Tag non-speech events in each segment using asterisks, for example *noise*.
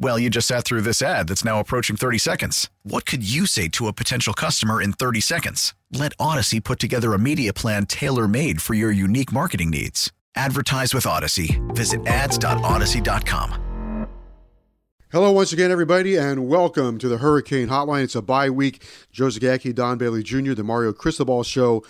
Well, you just sat through this ad that's now approaching 30 seconds. What could you say to a potential customer in 30 seconds? Let Odyssey put together a media plan tailor made for your unique marketing needs. Advertise with Odyssey. Visit ads.odyssey.com. Hello, once again, everybody, and welcome to the Hurricane Hotline. It's a bye week. Joe Zagacki, Don Bailey Jr., the Mario Cristobal Show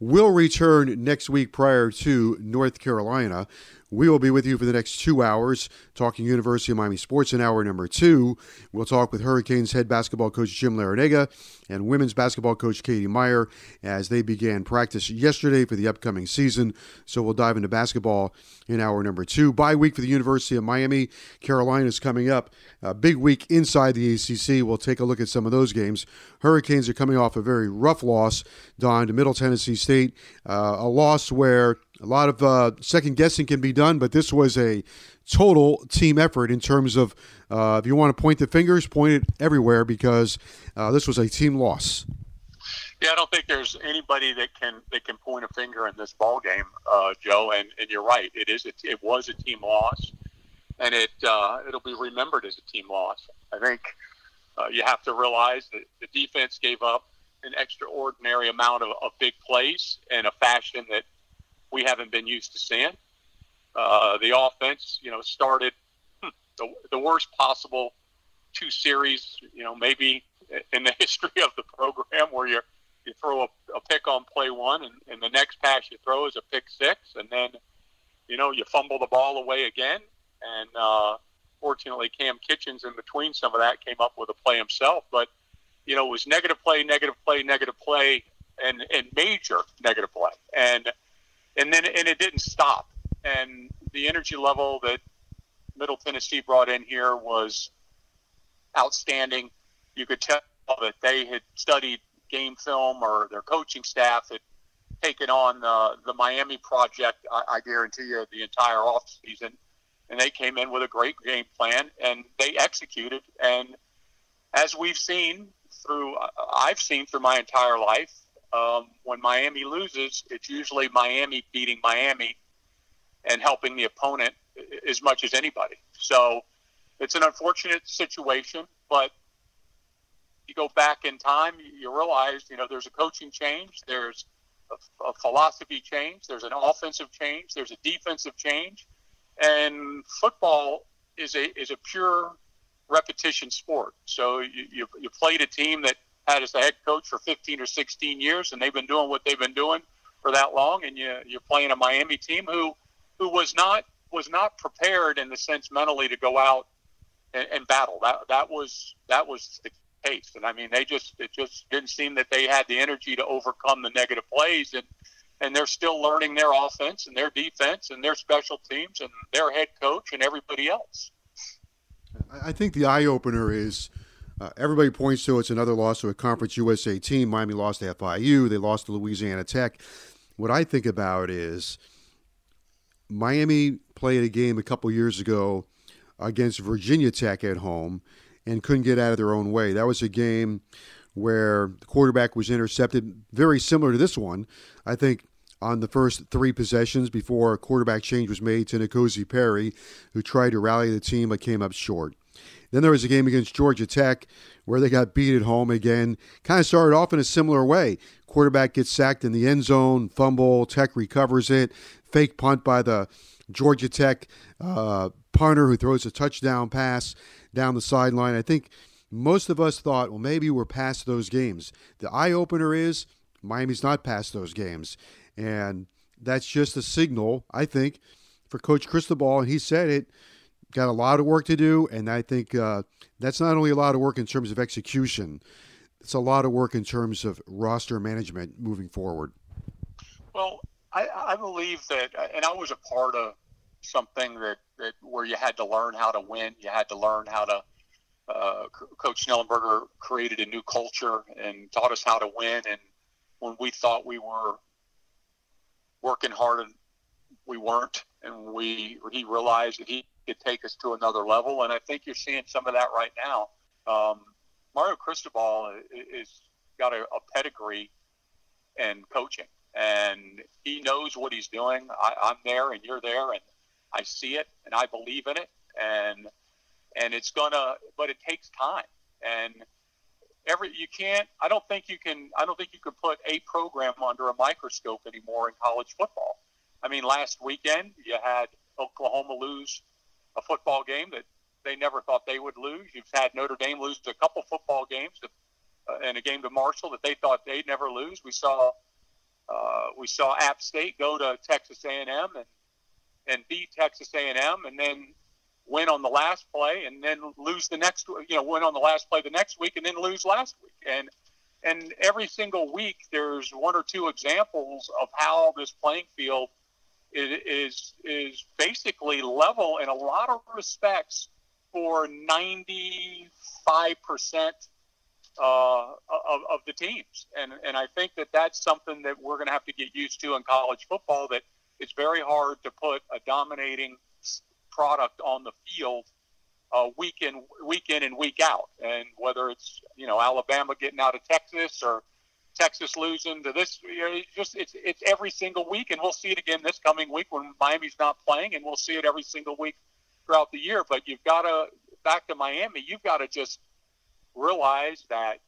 will return next week prior to North Carolina. We will be with you for the next two hours, talking University of Miami sports in hour number two. We'll talk with Hurricanes head basketball coach Jim Larrañaga and women's basketball coach Katie Meier as they began practice yesterday for the upcoming season. So we'll dive into basketball in hour number two. Bye week for the University of Miami. Carolina is coming up. A big week inside the ACC. We'll take a look at some of those games. Hurricanes are coming off a very rough loss, Don, to Middle Tennessee State. Uh, a loss where a lot of uh, second guessing can be done, but this was a total team effort in terms of uh, if you want to point the fingers, point it everywhere because uh, this was a team loss. Yeah, I don't think there's anybody that can that can point a finger in this ball game, uh, Joe. And, and you're right, it is it, it was a team loss, and it uh, it'll be remembered as a team loss. I think uh, you have to realize that the defense gave up an extraordinary amount of, of big plays in a fashion that we haven't been used to seeing. Uh, the offense, you know, started hmm, the, the worst possible two series, you know, maybe in the *laughs* history of the program where you you throw a, a pick on play one and, and the next pass you throw is a pick six and then, you know, you fumble the ball away again. And uh, fortunately, Kam Kinchens in between some of that came up with a play himself. But, you know, it was negative play, negative play, negative play, and, and major negative play. And – and then and it didn't stop. And the energy level that Middle Tennessee brought in here was outstanding. You could tell that they had studied game film, or their coaching staff had taken on the, the Miami project. I, I guarantee you, the entire off season, and they came in with a great game plan, and they executed. And as we've seen through, I've seen through my entire life, um, when Miami loses, it's usually Miami beating Miami and helping the opponent as much as anybody. So it's an unfortunate situation, but you go back in time, you realize, you know, there's a coaching change, there's a, a philosophy change, there's an offensive change, there's a defensive change, and football is a is a pure repetition sport. So you, you, you played a team that had as the head coach for 15 or 16 years, and they've been doing what they've been doing for that long. And you, you're playing a Miami team who who was not was not prepared in the sense mentally to go out and, and battle. That that was that was the case. And I mean, they just it just didn't seem that they had the energy to overcome the negative plays and. And they're still learning their offense and their defense and their special teams and their head coach and everybody else. I think the eye opener is uh, everybody points to it's another loss to a Conference USA team. Miami lost to FIU. They lost to Louisiana Tech. What I think about is Miami played a game a couple years ago against Virginia Tech at home and couldn't get out of their own way. That was a game where the quarterback was intercepted, very similar to this one. I think on the first three possessions before a quarterback change was made to N'Kosi Perry, who tried to rally the team but came up short. Then there was a game against Georgia Tech where they got beat at home again. Kind of started off in a similar way. Quarterback gets sacked in the end zone, fumble, Tech recovers it, fake punt by the Georgia Tech uh, punter who throws a touchdown pass down the sideline. I think most of us thought, well, maybe we're past those games. The eye opener is Miami's not past those games. And that's just a signal, I think, for Coach Cristobal, and he said it got a lot of work to do, and I think uh, that's not only a lot of work in terms of execution, it's a lot of work in terms of roster management moving forward. Well, I, I believe that, and I was a part of something that, that where you had to learn how to win. You had to learn how to. Uh, Coach Schnellenberger created a new culture and taught us how to win. And when we thought we were working hard, and we weren't, and we he realized that he could take us to another level. And I think you're seeing some of that right now. Um, Mario Cristobal is got a, a pedigree in coaching, and he knows what he's doing. I, I'm there, and you're there, and I see it, and I believe in it, and and it's gonna, but it takes time, and every you can't. I don't think you can. I don't think you can put a program under a microscope anymore in college football. I mean, last weekend you had Oklahoma lose a football game that they never thought they would lose. You've had Notre Dame lose a couple football games to, uh, and a game to Marshall that they thought they'd never lose. We saw uh, we saw App State go to Texas A&M and and beat Texas A&M, and then win on the last play, and then lose the next. You know, win on the last play the next week, and then lose last week. And and every single week, there's one or two examples of how this playing field is is basically level in a lot of respects for 95 percent uh, of, of the teams, and and I think that that's something that we're going to have to get used to in college football. That it's very hard to put a dominating product on the field uh, week in week in and week out, and whether it's you know Alabama getting out of Texas or Texas losing to this. You know, it's just it's it's every single week, and we'll see it again this coming week when Miami's not playing, and we'll see it every single week throughout the year. But you've got to back to Miami. You've got to just realize that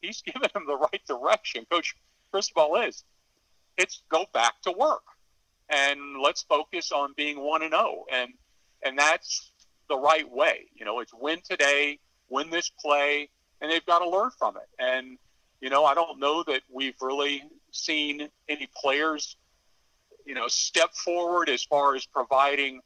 he's *laughs* giving them the right direction. Coach Cristobal is. It's go back to work, and let's focus on being one and zero, oh. and and that's the right way. You know, it's win today, win this play, and they've got to learn from it. And you know, I don't know that we've really seen any players, you know, step forward as far as providing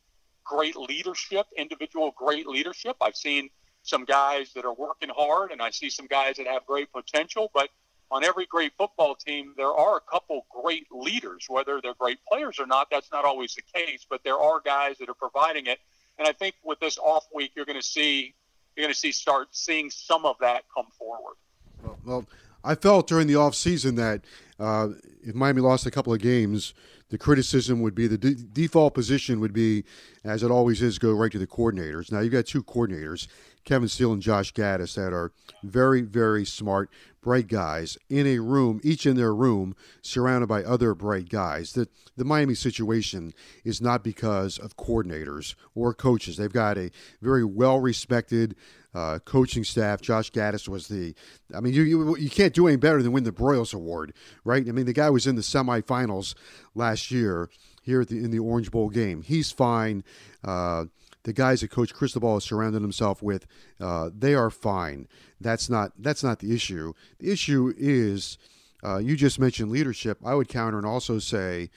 great leadership, individual great leadership. I've seen some guys that are working hard, and I see some guys that have great potential. But on every great football team, there are a couple great leaders. Whether they're great players or not, that's not always the case. But there are guys that are providing it, and I think with this off week, you're going to see you're going to see start seeing some of that come forward. Well, well I felt during the offseason that uh, if Miami lost a couple of games, the criticism would be the de- default position would be, as it always is, go right to the coordinators. Now you've got two coordinators, Kevin Steele and Josh Gattis, that are very, very smart, bright guys in a room, each in their room, surrounded by other bright guys. The the Miami situation is not because of coordinators or coaches. They've got a very well respected uh, coaching staff. Josh Gattis was the, I mean, you, you, you can't do any better than win the Broyles Award, right? I mean, the guy was in the semifinals last year here the, in the Orange Bowl game. He's fine. Uh, the guys that Coach Cristobal has surrounded himself with, uh, they are fine. That's not that's not the issue. The issue is, uh, you just mentioned leadership. I would counter and also say,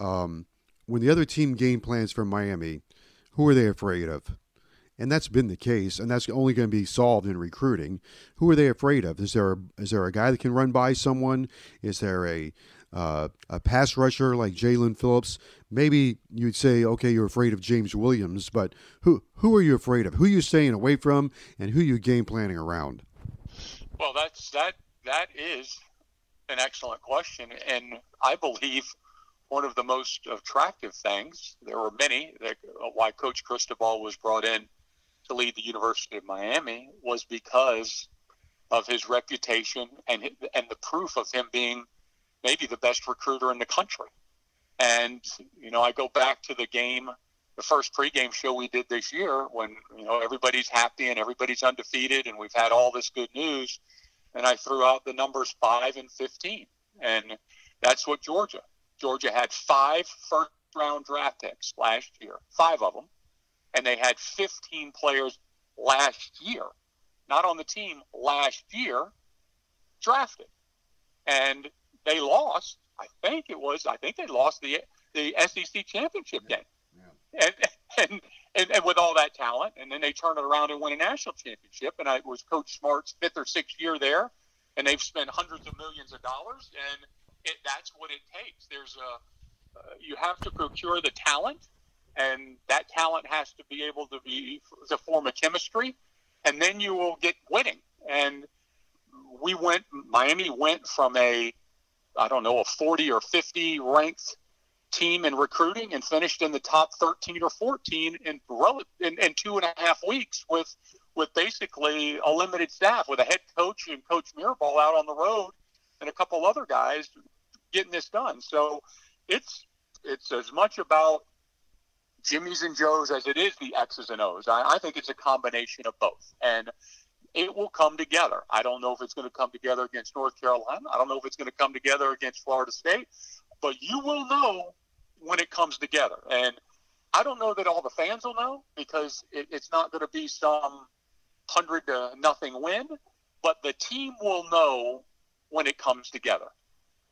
um, when the other team game plans for Miami, who are they afraid of? and that's been the case, and that's only going to be solved in recruiting. Who are they afraid of? Is there a, is there a guy that can run by someone? Is there a uh, a pass rusher like Jaelan Phillips? Maybe you'd say, okay, you're afraid of James Williams, but who who are you afraid of? Who are you staying away from, and who you game planning around? Well, that's that that is an excellent question, and I believe one of the most attractive things. There were many that, why Coach Cristobal was brought in to lead the University of Miami was because of his reputation and and the proof of him being maybe the best recruiter in the country. And you know, I go back to the game, the first pregame show we did this year, when you know everybody's happy and everybody's undefeated, and we've had all this good news. And I threw out the numbers five and fifteen, and that's what Georgia. Georgia had five first round draft picks last year, five of them and they had 15 players last year, not on the team last year, drafted, and they lost. I think it was. I think they lost the the SEC championship game, yeah. and *laughs* and and, and with all that talent, and then they turn it around and win a national championship. And I it was Coach Smart's fifth or sixth year there, and they've spent hundreds of millions of dollars, and it, that's what it takes. There's a uh, you have to procure the talent, and that talent has to be able to be to form a chemistry, and then you will get winning. And we went Miami went from a I don't know a 40 or 50 ranked team in recruiting and finished in the top 13 or 14 in, in, in two and a half weeks with with basically a limited staff with a head coach and coach Mirabal out on the road and a couple other guys getting this done. So it's it's as much about Jimmy's and Joe's as it is the X's and O's. I, I think it's a combination of both. And it will come together. I don't know if it's going to come together against North Carolina. I don't know if it's going to come together against Florida State, but you will know when it comes together. And I don't know that all the fans will know because it, it's not going to be some hundred to nothing win, but the team will know when it comes together.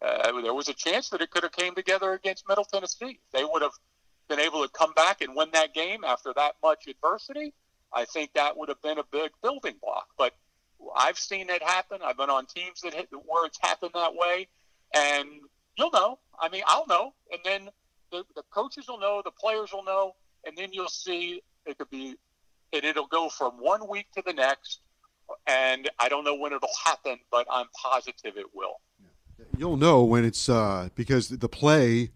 Uh, there was a chance that it could have came together against Middle Tennessee. They would have been able to come back and win that game after that much adversity. I think that would have been a big building block. But I've seen it happen. I've been on teams that hit, where it's happened that way, and you'll know. I mean, I'll know, and then the, the coaches will know, the players will know, and then you'll see it could be, and it'll go from one week to the next. And I don't know when it'll happen, but I'm positive it will. You'll know when it's uh, because the play,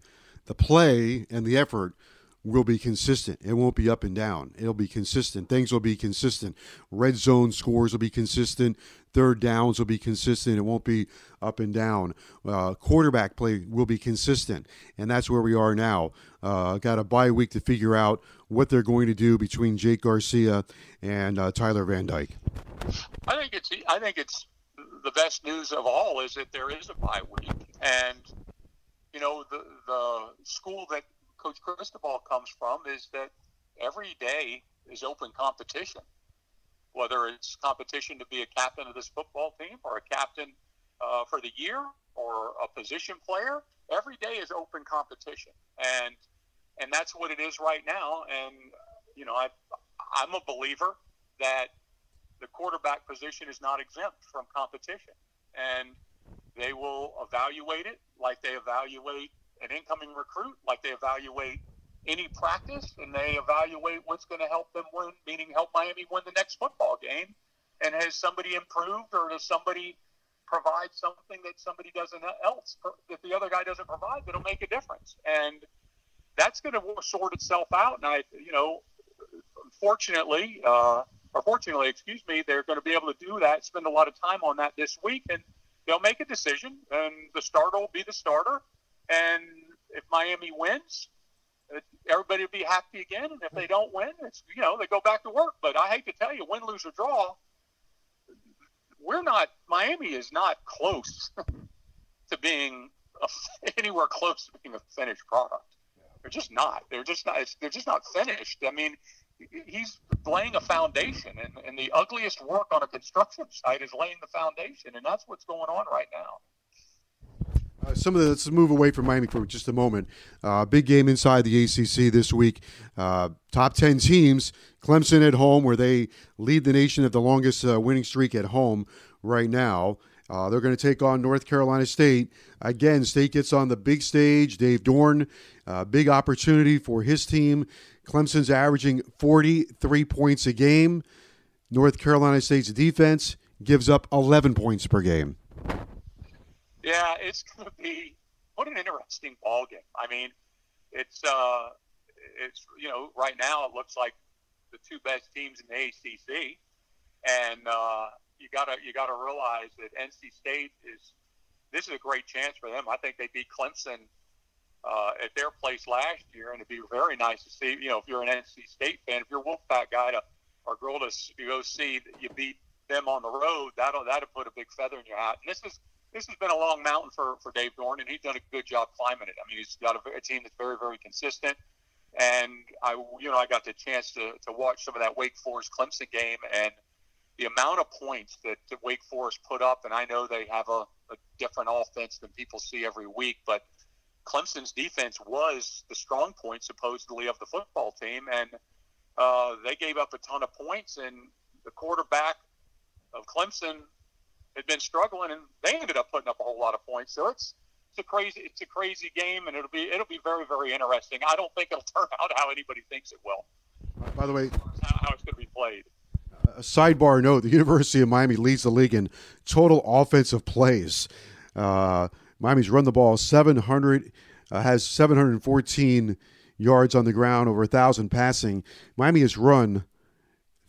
the play and the effort will be consistent. It won't be up and down. It'll be consistent. Things will be consistent. Red zone scores will be consistent. Third downs will be consistent. It won't be up and down. Uh, quarterback play will be consistent, and that's where we are now. Uh, got a bye week to figure out what they're going to do between Jake Garcia and uh, Tyler Van Dyke. I think it's I think it's the best news of all is that there is a bye week, and you know the the school that Coach Cristobal comes from is that every day is open competition. Whether it's competition to be a captain of this football team or a captain uh, for the year or a position player, every day is open competition, and and that's what it is right now. And you know, I I'm a believer that the quarterback position is not exempt from competition, and they will evaluate it like they evaluate an incoming recruit, like they evaluate any practice and they evaluate what's going to help them win, meaning help Miami win the next football game. And has somebody improved or does somebody provide something that somebody doesn't else that the other guy doesn't provide that'll make a difference? And that's going to sort itself out. And I, you know, unfortunately, uh, or fortunately, excuse me, they're going to be able to do that, spend a lot of time on that this week, and they'll make a decision, and the starter will be the starter, and if Miami wins, everybody will be happy again. And if they don't win, it's you know they go back to work. But I hate to tell you, win, lose or draw, we're not. Miami is not close *laughs* to being a, *laughs* anywhere close to being a finished product. They're just not. They're just not. They're just not finished. I mean, he's laying a foundation, and, and the ugliest work on a construction site is laying the foundation, and that's what's going on right now. Uh, some of the, let's move away from Miami for just a moment. Uh, big game inside the ACC this week. Uh, top 10 teams. Clemson at home, where they lead the nation at the longest uh, winning streak at home right now. Uh, they're going to take on North Carolina State. Again, State gets on the big stage. Dave Doeren, uh, big opportunity for his team. Clemson's averaging 43 points a game. North Carolina State's defense gives up 11 points per game. Yeah, it's going to be what an interesting ball game. I mean, it's uh, it's you know right now it looks like the two best teams in the ACC, and uh, you gotta you gotta realize that NC State is this is a great chance for them. I think they beat Clemson uh, at their place last year, and it'd be very nice to see. You know, if you're an NC State fan, if you're a Wolfpack guy to or girl to go see you beat them on the road, that'll that'll put a big feather in your hat. And this is this has been a long mountain for, for Dave Doeren, and he's done a good job climbing it. I mean, he's got a, a team that's very, very consistent. And I, you know, I got the chance to, to watch some of that Wake Forest Clemson game, and the amount of points that, that Wake Forest put up. And I know they have a, a different offense than people see every week, but Clemson's defense was the strong point supposedly of the football team, and uh, they gave up a ton of points, and the quarterback of Clemson had been struggling, and they ended up putting up a whole lot of points. So it's it's a crazy it's a crazy game, and it'll be it'll be very very interesting. I don't think it'll *laughs* turn out how anybody thinks it will. By the way, how, it's going to be played. A sidebar note: the University of Miami leads the league in total offensive plays. Uh, Miami's run the ball 700, uh, has 714 yards on the ground, over a thousand passing. Miami has run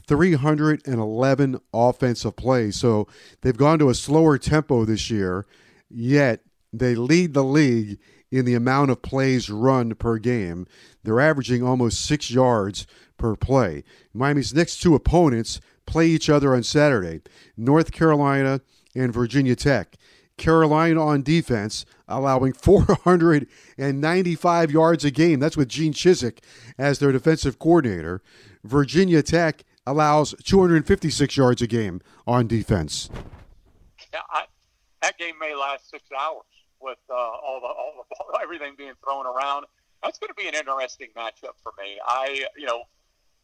311 offensive plays, so they've gone to a slower tempo this year. Yet they lead the league in the amount of plays run per game. They're averaging almost six yards per play. Miami's next two opponents play each other on Saturday North Carolina and Virginia Tech. Carolina on defense, allowing 495 yards a game. That's with Gene Chizik as their defensive coordinator. Virginia Tech allows 256 yards a game on defense. Yeah, I, that game may last six hours with uh, all the all the ball, *laughs* everything being thrown around. That's going to be an interesting matchup for me. I, you know,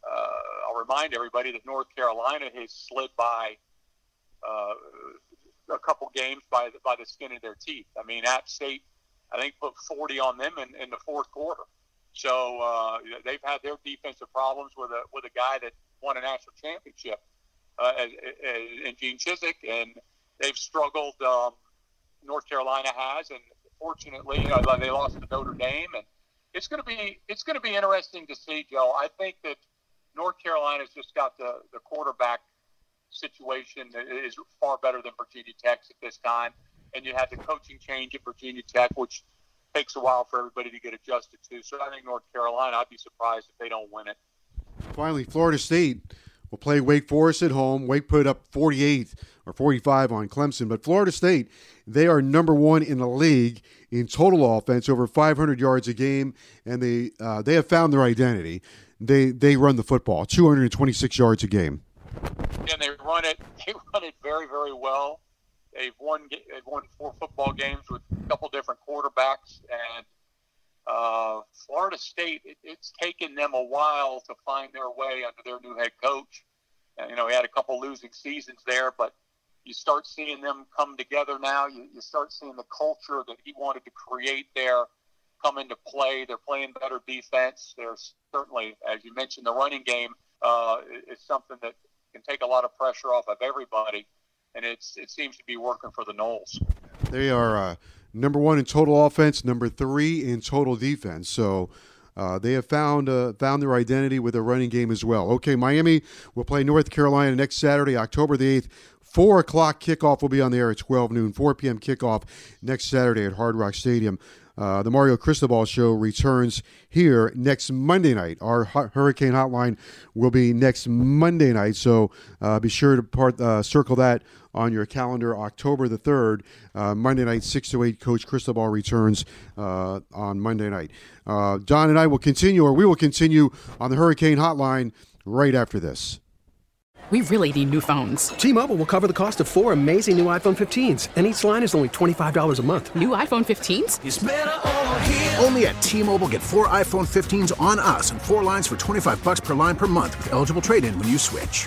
uh, I'll remind everybody that North Carolina has slid by uh, a couple games by the, by the skin of their teeth. I mean, App State, I think, put 40 on them in, in the fourth quarter. So uh, they've had their defensive problems with a with a guy that won a national championship uh, in Gene Chizik, and they've struggled. Um, North Carolina has, and fortunately, uh, they lost to Notre Dame, and it's going to be it's going to be interesting to see, Joe. I think that North Carolina's just got the the quarterback situation is far better than Virginia Tech's at this time, and you had the coaching change at Virginia Tech, which takes a while for everybody to get adjusted to. So I think North Carolina, I'd be surprised if they don't win it. Finally, Florida State will play Wake Forest at home. Wake put up 48 or 45 on Clemson, but Florida State, they are number one in the league in total offense, over 500 yards a game, and they uh, they have found their identity. They they run the football, 226 yards a game. And they run it. *laughs* They run it very very well. They've won they've won four football games with a couple different quarterbacks, and uh, Florida State. It, it's taken them a while to find their way under their new head coach. You know, he had a couple losing seasons there, but you start seeing them come together now. You, you start seeing the culture that he wanted to create there come into play. They're playing better defense. There's certainly, as you mentioned, the running game uh, is something that can take a lot of pressure off of everybody, and it's it seems to be working for the Noles. They are uh, number one in total offense, number three in total defense. So. Uh, they have found uh, found their identity with a running game as well. Okay, Miami will play North Carolina next Saturday, October the eighth. Four o'clock kickoff will be on the air at 12 noon. 4 p.m. kickoff next Saturday at Hard Rock Stadium. Uh, the Mario Cristobal Show returns here next Monday night. Our Hurricane Hotline will be next Monday night, so uh, be sure to part, uh, circle that on your calendar. October the 3rd, uh, Monday night, 6 to 8, Coach Cristobal returns uh, on Monday night. Uh, Don and I will continue, or we will continue on the Hurricane Hotline right after this. We really need new phones. T-Mobile will cover the cost of four amazing new iPhone 15s, and each line is only $25 a month. New iPhone 15s? Only at T-Mobile get four iPhone 15s on us and four lines for 25 bucks per line per month with eligible trade-in when you switch.